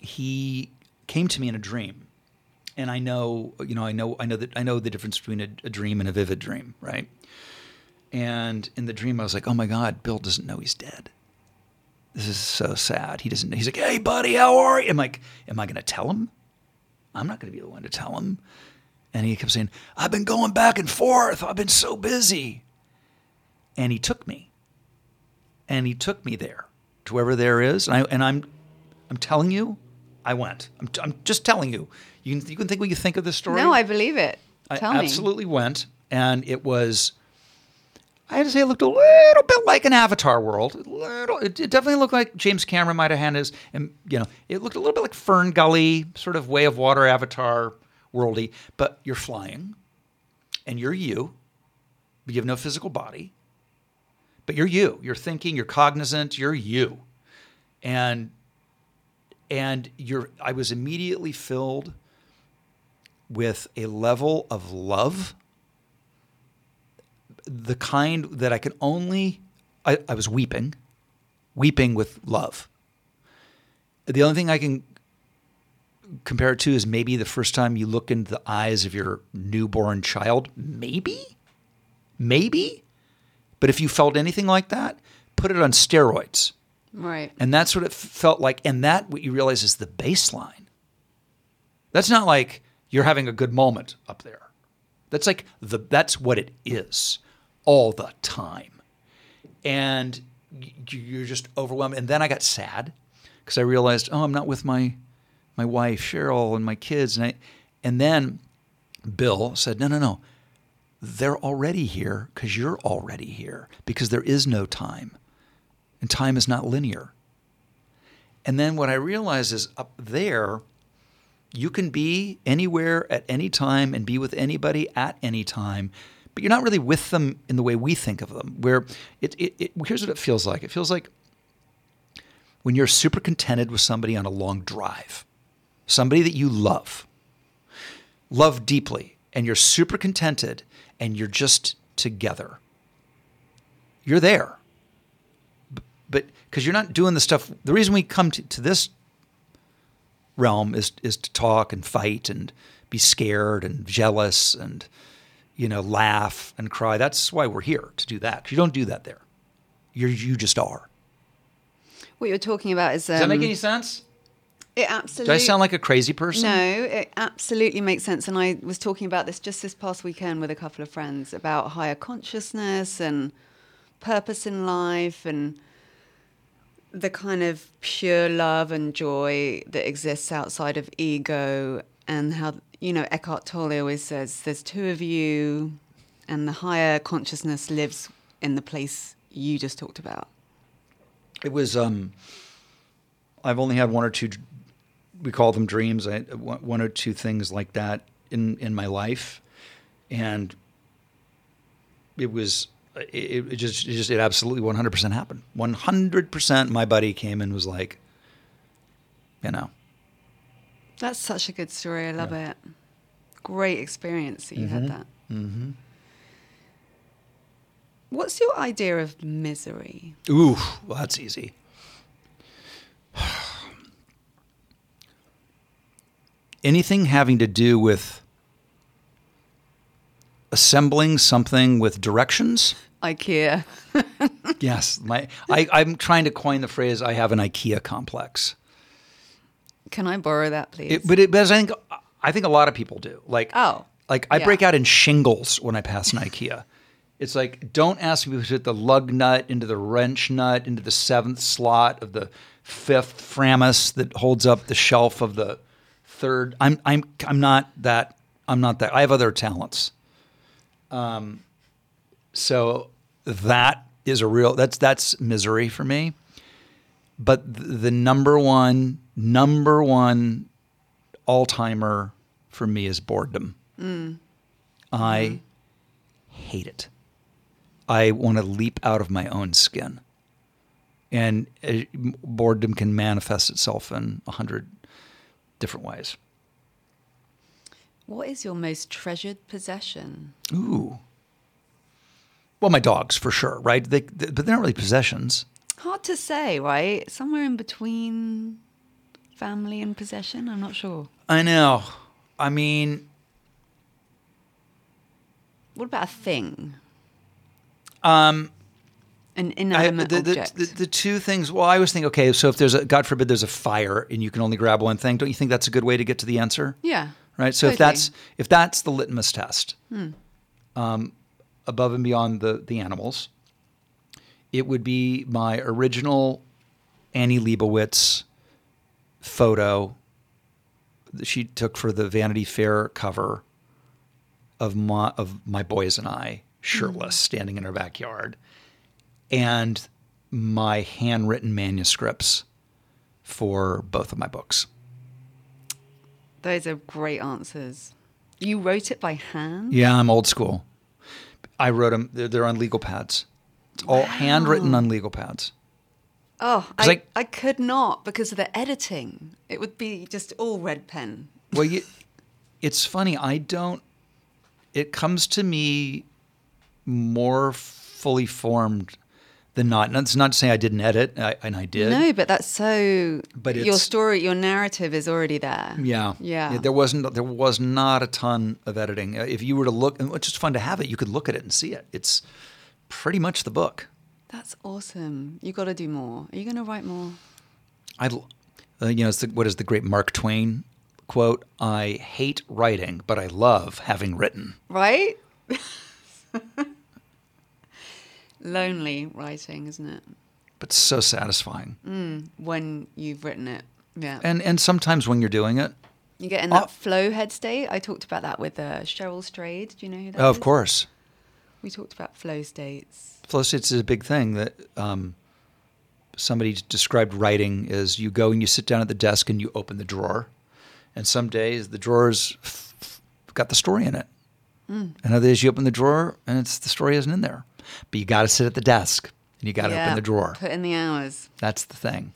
[SPEAKER 2] he came to me in a dream, and I know, you know, I know, I know that I know the difference between a, a dream and a vivid dream, right? And in the dream, I was like, "Oh my God, Bill doesn't know he's dead. This is so sad. He doesn't. He's like, "Hey, buddy, how are you?" I'm like, "Am I going to tell him? I'm not going to be the one to tell him." And he kept saying, I've been going back and forth. I've been so busy. And he took me. And he took me there to wherever there is. And, I, and I'm, I'm telling you, I went. I'm, I'm just telling you. You can, you can think what you think of this story.
[SPEAKER 1] no, I believe it.
[SPEAKER 2] I
[SPEAKER 1] me.
[SPEAKER 2] absolutely went. And it was, I had to say, it looked a little bit like an Avatar world. Little, it, it definitely looked like James Cameron might have had his, and you know, it looked a little bit like Fern Gully, sort of way of water Avatar worldy. But you're flying, and you're you, but you have no physical body. But you're you. You're thinking. You're cognizant. You're you, and and you're. I was immediately filled with a level of love, the kind that I can only, I, I was weeping, weeping with love. The only thing I can compare it to is maybe the first time you look into the eyes of your newborn child, maybe. maybe. But if you felt anything like that, put it on steroids.
[SPEAKER 1] Right.
[SPEAKER 2] And that's what it felt like. And that, what you realize, is the baseline. That's not like you're having a good moment up there. That's like the that's what it is all the time. And you're just overwhelmed. And then I got sad because I realized, oh, I'm not with my my wife Sheryl and my kids. And I, and then Bill said, no, no, no. They're already here because you're already here because there is no time, and time is not linear. And then what I realize is up there, you can be anywhere at any time and be with anybody at any time, but you're not really with them in the way we think of them. Where it, it, it here's what it feels like. It feels like when you're super contented with somebody on a long drive, somebody that you love, love deeply, and you're super contented and you're just together. You're there. But because you're not doing the stuff, the reason we come to, to this realm is is to talk and fight and be scared and jealous and you know laugh and cry. That's why we're here to do that. 'Cause you don't do that there. You're you just are.
[SPEAKER 1] What you're talking about is. Um,
[SPEAKER 2] Does that make any sense?
[SPEAKER 1] It absolutely. Do.
[SPEAKER 2] I sound like a crazy person?
[SPEAKER 1] No, it absolutely makes sense. And I was talking about this just this past weekend with a couple of friends about higher consciousness and purpose in life and the kind of pure love and joy that exists outside of ego and how, you know, Eckhart Tolle always says there's two of you and the higher consciousness lives in the place you just talked about.
[SPEAKER 2] It was. Um, I've only had one or two. We call them dreams. I one one or two things like that in in my life, and it was. It, it just, it just, it absolutely 100% happened. 100%. My buddy came and was like, you know,
[SPEAKER 1] That's such a good story. I love it. Great experience that you had that. Mm-hmm. What's your idea of misery?
[SPEAKER 2] Ooh, well, that's easy. Anything having to do with assembling something with directions?
[SPEAKER 1] IKEA.
[SPEAKER 2] Yes, my I, I'm trying to coin the phrase. I have an IKEA complex,
[SPEAKER 1] Can I borrow that, please?
[SPEAKER 2] it, but it, but I think I think a lot of people do. Like
[SPEAKER 1] Oh,
[SPEAKER 2] like I
[SPEAKER 1] yeah.
[SPEAKER 2] break out in shingles when I pass an IKEA. It's like don't ask me to put the lug nut into the wrench nut into the seventh slot of the fifth Framus that holds up the shelf of the third. I'm I'm I'm not that. I'm not that. I have other talents. Um, so that is a real. That's that's misery for me. But th- the number one number one all timer for me is boredom. I hate it. I want to leap out of my own skin. And uh, boredom can manifest itself in a hundred different ways.
[SPEAKER 1] what is your most treasured possession?
[SPEAKER 2] Ooh. Well, my dogs for sure, right? They, they, but they're not really possessions.
[SPEAKER 1] Hard to say, right? Somewhere in between family and possession. I'm not sure.
[SPEAKER 2] I know. I mean,
[SPEAKER 1] What about a thing?
[SPEAKER 2] um,
[SPEAKER 1] An
[SPEAKER 2] I,
[SPEAKER 1] inanimate
[SPEAKER 2] the, the,
[SPEAKER 1] object.
[SPEAKER 2] the, the two things. Well, I always think, okay, so if there's a God forbid there's a fire and you can only grab one thing, don't you think that's a good way to get to the answer?
[SPEAKER 1] yeah.
[SPEAKER 2] right? So if that's if that's the litmus test, um, above and beyond the the animals, it would be my original Annie Leibovitz photo that she took for the Vanity Fair cover of my of my boys and I shirtless standing in our backyard, and my handwritten manuscripts for both of my books.
[SPEAKER 1] Those are great answers. You wrote it by hand?
[SPEAKER 2] Yeah, I'm old school. I wrote them. They're, they're on legal pads. It's all handwritten on legal pads.
[SPEAKER 1] Oh, I,
[SPEAKER 2] I-
[SPEAKER 1] I could not because of the editing. It would be just all red pen.
[SPEAKER 2] Well, you, it's funny. I don't. It comes to me more fully formed than not. And that's not to say I didn't edit, I, and I did.
[SPEAKER 1] No, but that's so.
[SPEAKER 2] But
[SPEAKER 1] your story, your narrative is already there.
[SPEAKER 2] Yeah.
[SPEAKER 1] Yeah.
[SPEAKER 2] There wasn't. There was not a ton of editing. Uh, If you were to look, and it's just fun to have it. You could look at it and see it. It's pretty much the book.
[SPEAKER 1] That's awesome. You got to do more. Are you going to write more?
[SPEAKER 2] I, uh, you know, it's the, what is the great Mark Twain quote? I hate writing, but I love having written.
[SPEAKER 1] Right? Lonely writing, isn't it?
[SPEAKER 2] But so satisfying.
[SPEAKER 1] When you've written it. Yeah.
[SPEAKER 2] And and sometimes when you're doing it,
[SPEAKER 1] you get in that
[SPEAKER 2] Oh.
[SPEAKER 1] flow head state. I talked about that with uh, Cheryl Strayed. Do you know who that is?
[SPEAKER 2] oh, of course,
[SPEAKER 1] We talked about flow states.
[SPEAKER 2] flow states is a big thing that um, somebody described writing as you go and you sit down at the desk and you open the drawer, and some days the drawers f- f- got the story in it, and other days you open the drawer and it's the story isn't in there, but you got to sit at the desk and you got to
[SPEAKER 1] Yeah,
[SPEAKER 2] open the drawer.
[SPEAKER 1] Put in the hours.
[SPEAKER 2] That's the thing.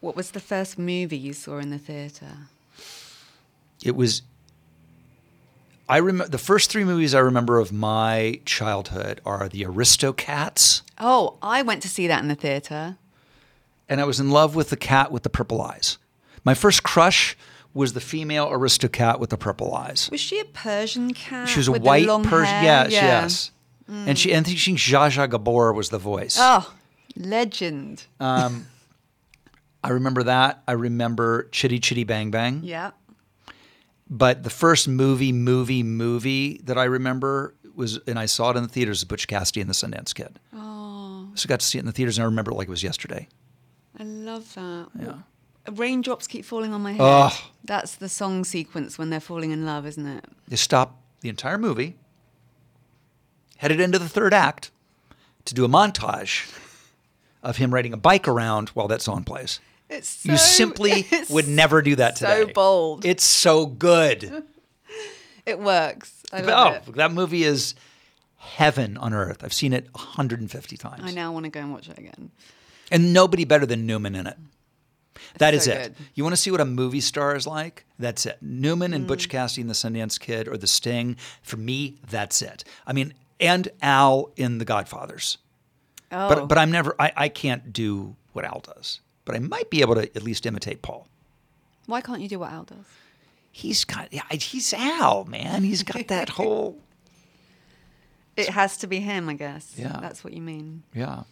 [SPEAKER 1] What was the first movie you saw in the theatre?
[SPEAKER 2] It was. I remember the first three movies I remember of my childhood are the Aristocats,
[SPEAKER 1] Oh, I went to see that in the theatre.
[SPEAKER 2] and I was in love with the cat with the purple eyes. My first crush was the female Aristocat with the purple eyes.
[SPEAKER 1] Was she a Persian cat?
[SPEAKER 2] She was a white Persian.
[SPEAKER 1] hair?
[SPEAKER 2] Yes, yes. And she, and I think she, Zsa Zsa Gabor was the voice.
[SPEAKER 1] Oh, legend.
[SPEAKER 2] Um, I remember that. I remember Chitty Chitty Bang Bang.
[SPEAKER 1] yeah.
[SPEAKER 2] But the first movie, movie, movie that I remember was, and I saw it in the theaters, Butch Cassidy and the Sundance Kid. Oh. So I got to see it in the theaters, and I remember it like it was yesterday.
[SPEAKER 1] I love that.
[SPEAKER 2] Yeah.
[SPEAKER 1] Raindrops keep falling on my head.
[SPEAKER 2] Ugh.
[SPEAKER 1] That's the song sequence when they're falling in love, isn't it?
[SPEAKER 2] They stop the entire movie, headed into the third act to do a montage of him riding a bike around while that song plays.
[SPEAKER 1] It's
[SPEAKER 2] you simply would never do that today.
[SPEAKER 1] It's so bold.
[SPEAKER 2] It's so good.
[SPEAKER 1] It works. I love
[SPEAKER 2] oh,
[SPEAKER 1] it.
[SPEAKER 2] that movie is heaven on earth. I've seen it 150 times.
[SPEAKER 1] I now want to go and watch it again.
[SPEAKER 2] And nobody better than Newman in it. That is
[SPEAKER 1] so
[SPEAKER 2] it.
[SPEAKER 1] good.
[SPEAKER 2] You want to see what a movie star is like? That's it. Newman and
[SPEAKER 1] Mm.
[SPEAKER 2] Butch Cassidy and the Sundance Kid or The Sting. For me, that's it. I mean, and Al in The Godfathers.
[SPEAKER 1] Oh,
[SPEAKER 2] But but I'm never. I, I can't do what Al does. But I might be able to at least imitate Paul.
[SPEAKER 1] why can't you do what Al does?
[SPEAKER 2] He's got. Yeah, he's Al, man. He's got that whole.
[SPEAKER 1] It has to be him, I guess.
[SPEAKER 2] Yeah.
[SPEAKER 1] That's what you mean.
[SPEAKER 2] Yeah.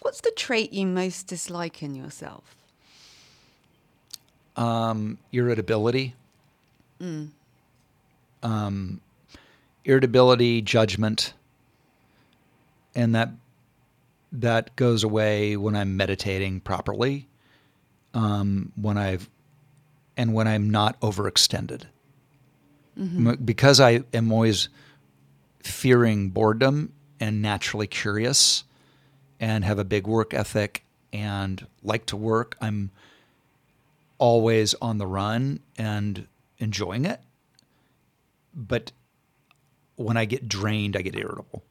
[SPEAKER 1] What's the trait you most dislike in yourself?
[SPEAKER 2] um, irritability, um, irritability, judgment, and that that goes away when I'm meditating properly, um, when I've and when I'm not overextended, M- because I am always fearing boredom and naturally curious, and have a big work ethic and like to work. I'm always on the run and enjoying it. But when I get drained, I get irritable.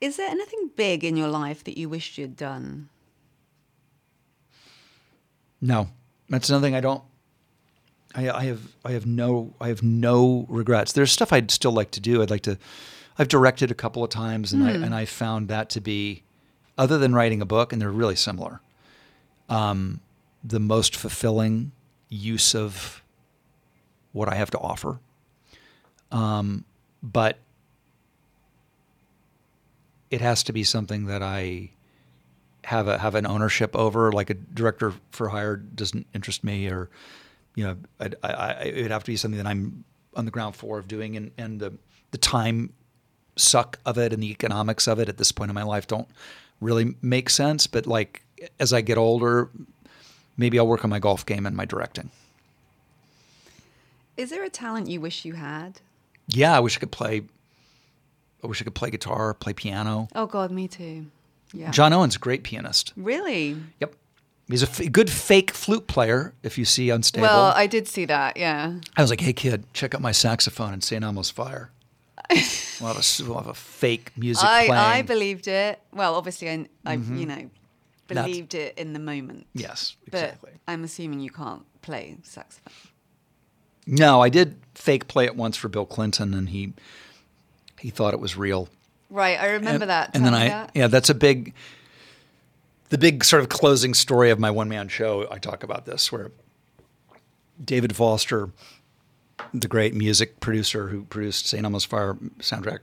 [SPEAKER 1] Is there anything big in your life that you wished you'd done?
[SPEAKER 2] No, that's another thing I don't. I, I have I have no I have no regrets. There's stuff I'd still like to do. I'd like to. I've directed a couple of times, and I and I found that to be, other than writing a book, and they're really similar. Um, the most fulfilling use of what I have to offer. Um, but it has to be something that I have a have an ownership over. Like a director for hire doesn't interest me, or you know, I'd, I, I, it would have to be something that I'm on the ground floor of doing, and and the the time suck of it and the economics of it at this point in my life don't really make sense. But like as I get older, maybe I'll work on my golf game and my directing.
[SPEAKER 1] Is there a talent you wish you had?
[SPEAKER 2] Yeah, I wish I could play. I wish I could play guitar, play piano.
[SPEAKER 1] Oh God, me too. Yeah.
[SPEAKER 2] John Owen's a great pianist.
[SPEAKER 1] Really?
[SPEAKER 2] Yep. He's a f- good fake flute player. If you see Unstable,
[SPEAKER 1] Well, I did see that. Yeah.
[SPEAKER 2] I was like, "Hey kid, check out my saxophone in St. Elmo's Fire." we'll, have a, we'll have a fake music
[SPEAKER 1] I,
[SPEAKER 2] playing.
[SPEAKER 1] I believed it. Well, obviously, I, I
[SPEAKER 2] Mm-hmm.
[SPEAKER 1] you know, believed it in the moment.
[SPEAKER 2] yes, exactly. But.
[SPEAKER 1] I'm assuming you can't play saxophone.
[SPEAKER 2] No, I did fake play it once for Bill Clinton, and he he thought it was real.
[SPEAKER 1] Right, I remember
[SPEAKER 2] and,
[SPEAKER 1] that.
[SPEAKER 2] And then I,
[SPEAKER 1] that.
[SPEAKER 2] yeah, that's a big, the big sort of closing story of my one man show. I talk about this where David Foster, the great music producer who produced St. Elmo's Fire soundtrack,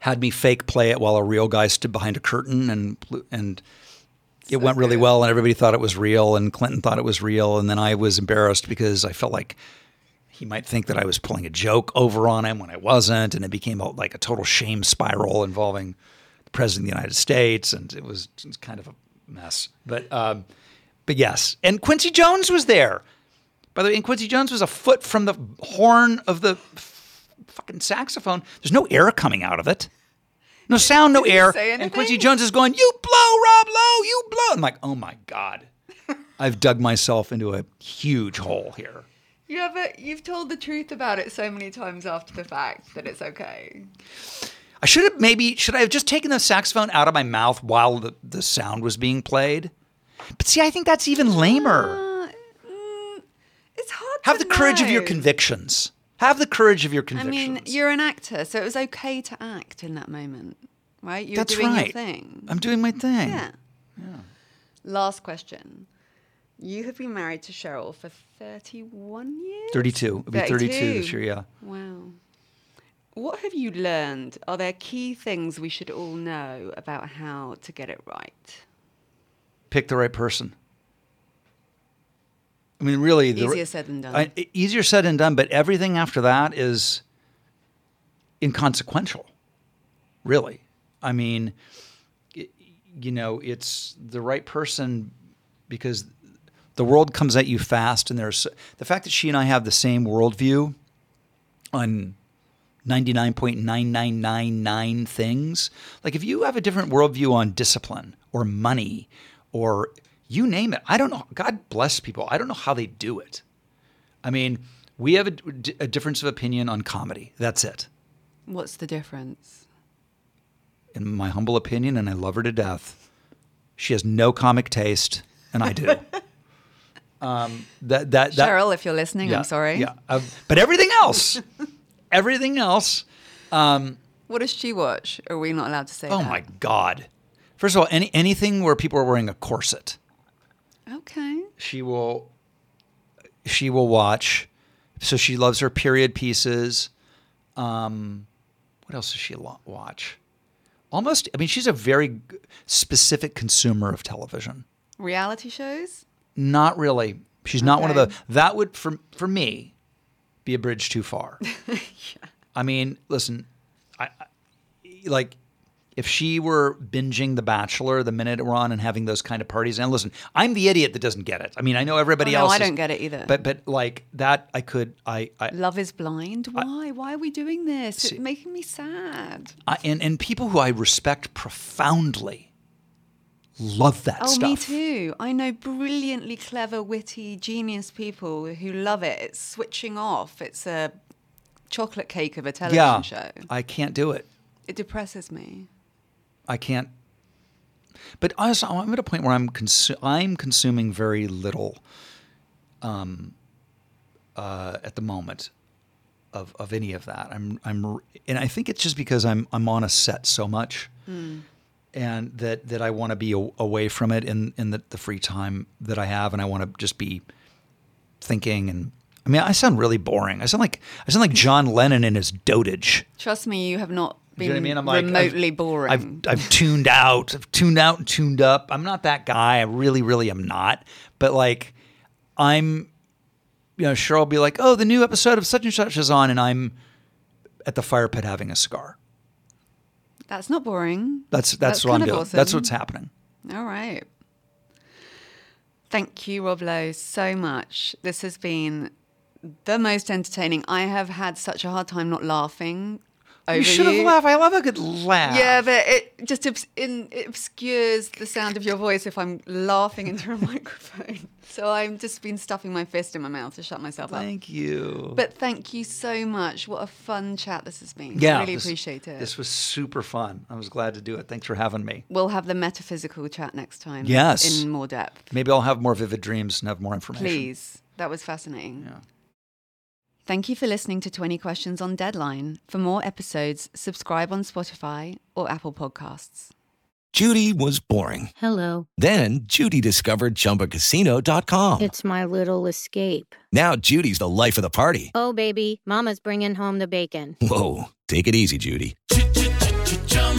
[SPEAKER 2] had me fake play it while a real guy stood behind a curtain and and it went really
[SPEAKER 1] good.
[SPEAKER 2] well and everybody thought it was real and Clinton thought it was real and then I was embarrassed because I felt like he might think that I was pulling a joke over on him when I wasn't and it became a, like a total shame spiral involving the president of the United States and it was, it was kind of a mess. But um, but yes and Quincy Jones was there. By the way and Quincy Jones was a foot from the horn of the f- fucking saxophone. There's no air coming out of it no sound, no air. And Quincy? Jones is going, You blow, Rob Lowe, you blow. I'm like, Oh my God. I've dug myself into a huge hole here.
[SPEAKER 1] Yeah, but you've told the truth about it so many times after the fact that it's okay.
[SPEAKER 2] I should have maybe, should I have just taken the saxophone out of my mouth while the, the sound was being played? But see, I think that's even lamer.
[SPEAKER 1] Uh, mm, it's hard
[SPEAKER 2] Have the courage of your convictions. Have the courage of your convictions.
[SPEAKER 1] I mean, you're an actor, so it was okay to act in that moment, right? You were
[SPEAKER 2] That's
[SPEAKER 1] doing
[SPEAKER 2] right.
[SPEAKER 1] your thing.
[SPEAKER 2] I'm doing my thing.
[SPEAKER 1] Yeah. Last question. You have been married to Sheryl for 31 years?
[SPEAKER 2] 32. It'll be 32 this year, yeah.
[SPEAKER 1] Wow. What have you learned? Are there key things we should all know about how to get it right?
[SPEAKER 2] Pick the right person. I mean, really, the,
[SPEAKER 1] Easier said than done.
[SPEAKER 2] I, easier said than done, but everything after that is inconsequential. Really, I mean, y- you know, it's the right person because the world comes at you fast, and there's the fact that she and I have the same worldview on. 99.9999 things. Like if you have a different worldview on discipline or money or you name it, I don't know. God bless people. I don't know how they do it. I mean, we have a, a difference of opinion on comedy. That's it.
[SPEAKER 1] What's the difference?
[SPEAKER 2] In my humble opinion, and I love her to death, she has no comic taste, and I do. um, that, that, that,
[SPEAKER 1] Sheryl, if you're listening,
[SPEAKER 2] yeah,
[SPEAKER 1] I'm sorry.
[SPEAKER 2] Yeah. Uh, but everything else, everything else,
[SPEAKER 1] What does she watch? Are we not allowed to say
[SPEAKER 2] oh
[SPEAKER 1] that?
[SPEAKER 2] my God. First of all, any, anything where people are wearing a corset.
[SPEAKER 1] Okay.
[SPEAKER 2] she will she will watch. So she loves her period pieces. Um what else does she watch? Almost i mean she's a very specific consumer of television.
[SPEAKER 1] Reality shows?
[SPEAKER 2] not really. She's not one of the that would for for me be a bridge too far. Yeah. i mean listen I, I like if she were binging The Bachelor the minute it were on and having those kind of parties, and listen, I'm the idiot that doesn't get it. I mean, I know everybody
[SPEAKER 1] Oh, no,
[SPEAKER 2] else.
[SPEAKER 1] I
[SPEAKER 2] is-
[SPEAKER 1] don't get it either.
[SPEAKER 2] But but like that, I could I I,
[SPEAKER 1] Love is blind? Why? Why are we doing this?
[SPEAKER 2] See-
[SPEAKER 1] it's making me sad.
[SPEAKER 2] I and and people who I respect profoundly love that
[SPEAKER 1] oh,
[SPEAKER 2] stuff. Oh, stuff.
[SPEAKER 1] me too. I know brilliantly clever, witty, genius people who love it. It's switching off. It's a chocolate cake of a television
[SPEAKER 2] Yeah,
[SPEAKER 1] show.
[SPEAKER 2] I can't do it.
[SPEAKER 1] It depresses me.
[SPEAKER 2] I can't. But also, I'm at a point where I'm consu- I'm consuming very little, um, uh, at the moment, of of any of that. I'm I'm, and I think it's just because I'm I'm on a set so much, and that that I want to be a, away from it in in the, the free time that I have, and I want to just be thinking and. I mean, I sound really boring. I sound like I sound like John Lennon in his dotage.
[SPEAKER 1] Trust me, you have not
[SPEAKER 2] You know what I mean? I'm like
[SPEAKER 1] remotely
[SPEAKER 2] I've,
[SPEAKER 1] boring.
[SPEAKER 2] I've I've tuned out. I've tuned out and tuned up. I'm not that guy. I really, really am not. But like, I'm, you know, sure I'll be like, oh, the new episode of such and such is on, and I'm at the fire pit having a cigar.
[SPEAKER 1] That's not boring.
[SPEAKER 2] That's that's,
[SPEAKER 1] That's
[SPEAKER 2] what I'm doing. That's what's happening.
[SPEAKER 1] All right. Thank you, Rob Lowe, so much. This has been the most entertaining. I have had such a hard time not laughing over
[SPEAKER 2] You should have laughed. I love a good laugh.
[SPEAKER 1] Yeah, but it just obs- in, it obscures the sound of your voice if I'm laughing into a microphone. So I've just been stuffing my fist in my mouth to shut myself up.
[SPEAKER 2] Thank you.
[SPEAKER 1] But thank you so much. What a fun chat this has been.
[SPEAKER 2] yeah,
[SPEAKER 1] really
[SPEAKER 2] this-
[SPEAKER 1] appreciate it.
[SPEAKER 2] This was super fun. I was glad to do it. Thanks for having me.
[SPEAKER 1] we'll have the metaphysical chat next time.
[SPEAKER 2] Yes.
[SPEAKER 1] In more depth.
[SPEAKER 2] Maybe I'll have more vivid dreams and have more information.
[SPEAKER 1] Please. That was fascinating.
[SPEAKER 2] Yeah.
[SPEAKER 1] Thank you for listening to 20 Questions on Deadline. For more episodes, subscribe on Spotify or Apple Podcasts.
[SPEAKER 3] Judy was boring.
[SPEAKER 4] Hello.
[SPEAKER 3] Then Judy discovered ChumbaCasino.com.
[SPEAKER 4] It's my little escape.
[SPEAKER 3] Now Judy's the life of the party.
[SPEAKER 4] Oh, baby, Mama's bringing home the bacon.
[SPEAKER 3] Whoa, take it easy, Judy.